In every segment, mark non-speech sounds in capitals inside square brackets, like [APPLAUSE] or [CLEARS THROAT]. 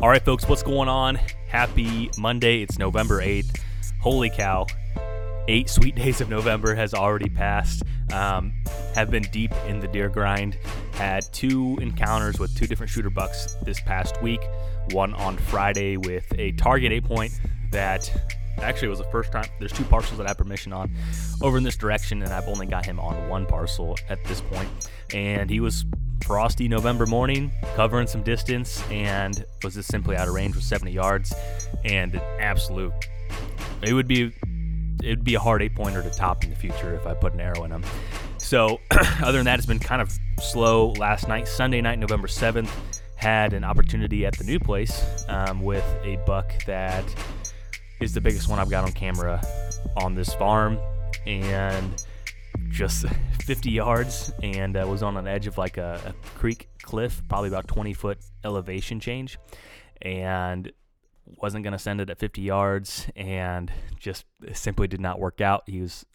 All right, folks, what's going on? Happy Monday. It's November 8th. Holy cow. Eight sweet [LAUGHS] days of November has already passed. Um, have been deep in the deer grind. Had two encounters with two different shooter bucks this past week. One on Friday with a target eight point that actually was the first time. There's two parcels that I have permission on over in this direction, and I've only got him on one parcel at this point. And he was frosty November morning, covering some distance, and was just simply out of range with 70 yards, and an absolute. It would be, it would be a hard eight pointer to top in the future if I put an arrow in him. So, [CLEARS THROAT] other than that, it's been kind of slow. Last night, Sunday night, November 7th, had an opportunity at the new place um, with a buck that is the biggest one I've got on camera on this farm, and just [LAUGHS] 50 yards and uh, was on an edge of like a, a, creek cliff, probably about 20 foot elevation change, and wasn't going to send it at 50 yards and just simply did not work out. He was.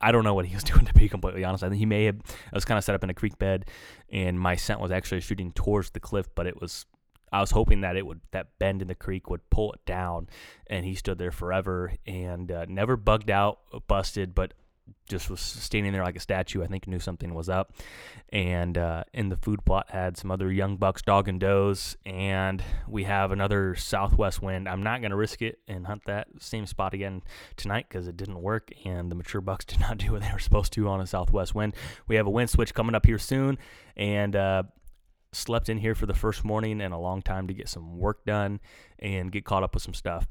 I don't know what he was [LAUGHS] doing to be completely honest. I think he may have. I was kind of set up in a creek bed, and my scent was actually shooting towards the cliff, but it was I was hoping that it would that bend in the creek would pull it down, and he stood there forever and uh, never bugged out, busted, but just was standing there like a statue. I think knew something was up. And uh, in the food plot had some other young bucks, dog and does, and we have another southwest wind. I'm not going to risk it and hunt that same spot again tonight because it didn't work, and the mature bucks [LAUGHS] did not do what they were supposed to on a southwest wind. We have a wind switch coming up here soon, and uh, slept in here for the first morning and a long time to get some work done and get caught up with some stuff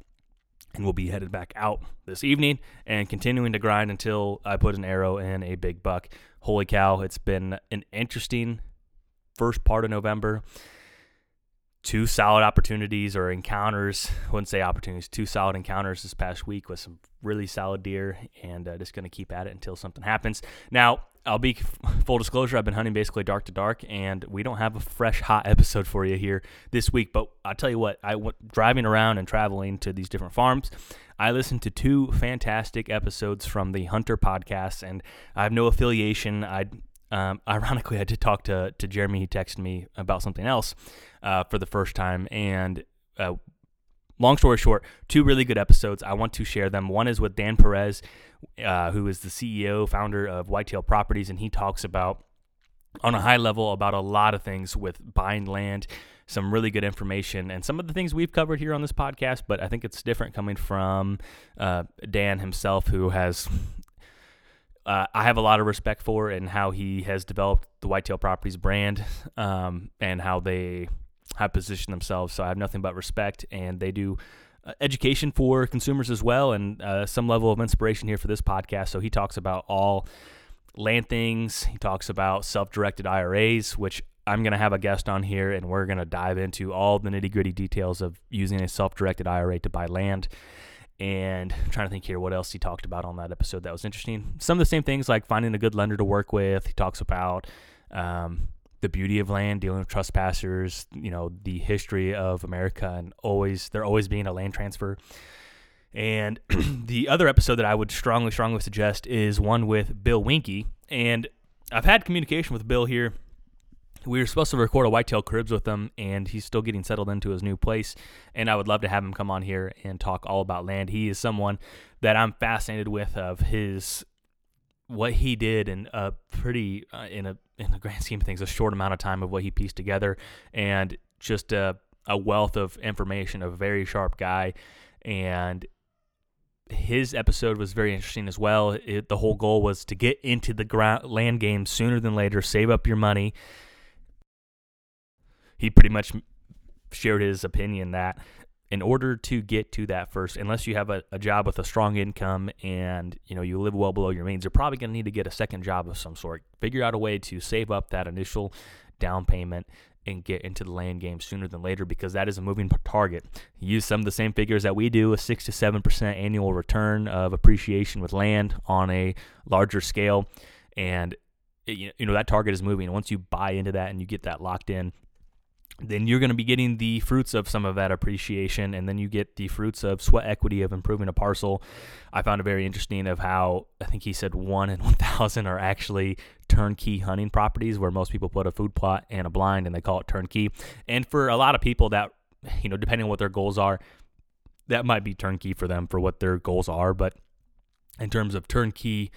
and we'll be headed back out this evening and continuing to grind until I put an arrow in a big buck. Holy cow, it's been an interesting first part of November. Two solid opportunities or encounters, I [LAUGHS] wouldn't say opportunities, two solid encounters this past week with some really solid deer, and uh, just going to keep at it until something happens. Now, I'll be [LAUGHS] full disclosure. I've been hunting basically dark to dark, and we don't have a fresh, hot [LAUGHS] episode for you here this week. But I'll tell you what, I went driving around and traveling to these different farms. I listened to two fantastic episodes from the HUNTR podcast, and I have no affiliation. I um, [LAUGHS] ironically I did talk to to Jeremy. He texted me about something else uh, for the first time, and uh, long story short, two really good episodes. I want to share them. One is with Dan Perez, uh, who is the CEO, founder of Whitetail Properties, and he talks about on a high level about a lot of things with buying land, some really good information, and some of the things we've covered here on this podcast. But I think it's different coming from uh, Dan himself, who has. Uh, I have a lot of respect for and how he has developed the Whitetail Properties brand [LAUGHS] um, and how they have positioned themselves. So I have nothing but respect, and they do uh, education for consumers as well, and uh, some level of inspiration here for this podcast. So he talks about all land things. He talks about self-directed IRAs, which I'm going to have a guest on here, and we're going to dive into all the nitty-gritty details of using a self-directed IRA to buy land. And I'm trying to think here what else he talked about on that episode that was interesting. Some of the same things like finding a good lender to work with. He talks about um, the beauty of land, dealing with trespassers, you know, the history of America, and always there always being a land transfer. And [CLEARS THROAT] the other episode that I would strongly, strongly suggest is one with Bill Winke. And I've had communication with Bill here. We were supposed to record a whitetail cribs with him, and he's still getting settled into his new place. And I would love to have him come on here and talk all about land. He is someone that I'm fascinated with of his what he did in a pretty uh, in a in the grand scheme of things a short amount of time of what he pieced together and just a, a wealth of information a very sharp guy and his episode was very interesting as well it, the whole goal was to get into the ground, land game sooner than later save up your money he pretty much shared his opinion that in order to get to that first, unless you have a, a, job with a strong income and you know you live well below your means, you're probably going to need to get a second job of some sort. Figure out a way to save up that initial down payment and get into the land game sooner than later because that is a moving target. Use some of the same figures that we do, a six to seven percent annual return of appreciation with land on a larger scale, and eh, you know that target is moving. Once you buy into that and you get that locked in, then you're going to be getting the fruits of some of that appreciation and then you get the fruits of sweat equity of improving a parcel i found it very interesting of how i think he said one in [LAUGHS] 1000 are actually turnkey hunting properties where most people put a food plot and a blind and they call it turnkey and for a lot of people that you know, depending on what their goals are, that might be turnkey for them for what their goals are. But in terms of turnkey,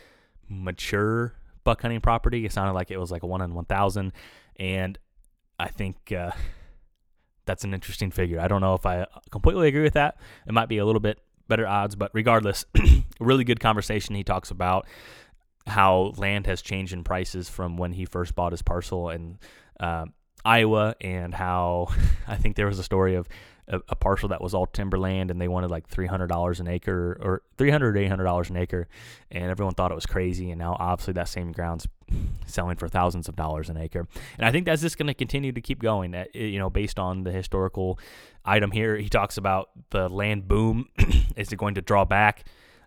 mature buck hunting property, it sounded like it was like a one in 1,000. And I think uh, that's an interesting figure. I don't know if I completely agree with that. It might be a little bit better odds, but regardless, [CLEARS THROAT] really good conversation. He talks about how land has changed in prices from when he first bought his parcel in uh, Iowa, and how [LAUGHS] I think there was a story of a, a parcel that was all timberland and they wanted like $300 an acre or $300 or $800 an acre and everyone thought it was crazy and now obviously that same ground's selling for thousands of dollars an acre. And i think that's just going to continue to keep going uh, you know based on the historical item here. He talks about the land boom [CLEARS THROAT] is it going to draw back?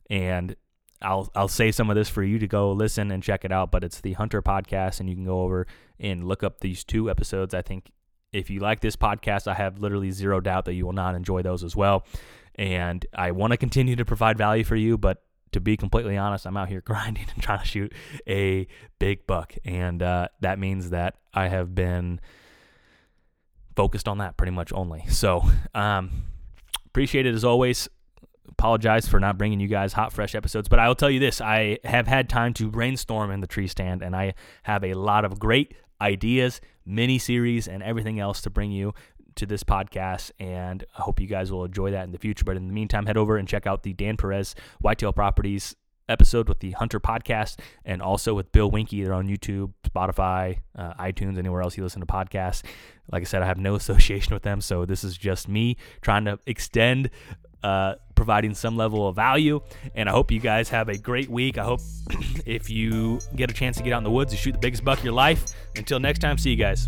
And I'll I'll say some of this for you to go listen and check it out, but it's the HUNTR podcast, and you can go over and look up these two episodes. I think if you like this podcast, I have literally zero doubt that you will not enjoy those as well. And I want to continue to provide value for you, but to be completely honest, I'm out here [LAUGHS] grinding and trying to shoot a big buck. And uh, that means that I have been focused on that pretty much only. So, um, appreciate it as always. Apologize for not bringing you guys hot, fresh episodes, but I will tell you this I have had time to brainstorm in the tree stand, and I have a lot of great ideas, mini series, and everything else to bring you to this podcast. And I hope you guys will enjoy that in the future. But in the meantime, head over and check out the Dan Perez Whitetail Properties episode with the HUNTR podcast and also with Bill Winke. They're on YouTube, Spotify, uh, iTunes, anywhere else you listen to podcasts. Like I said, I have no [LAUGHS] association with them. So this is just me trying to extend uh, providing some level of value. And I hope you guys have a great week. I hope [CLEARS THROAT] if you get a chance to get out in the woods, you shoot the biggest buck of your life. Until next time, see you guys.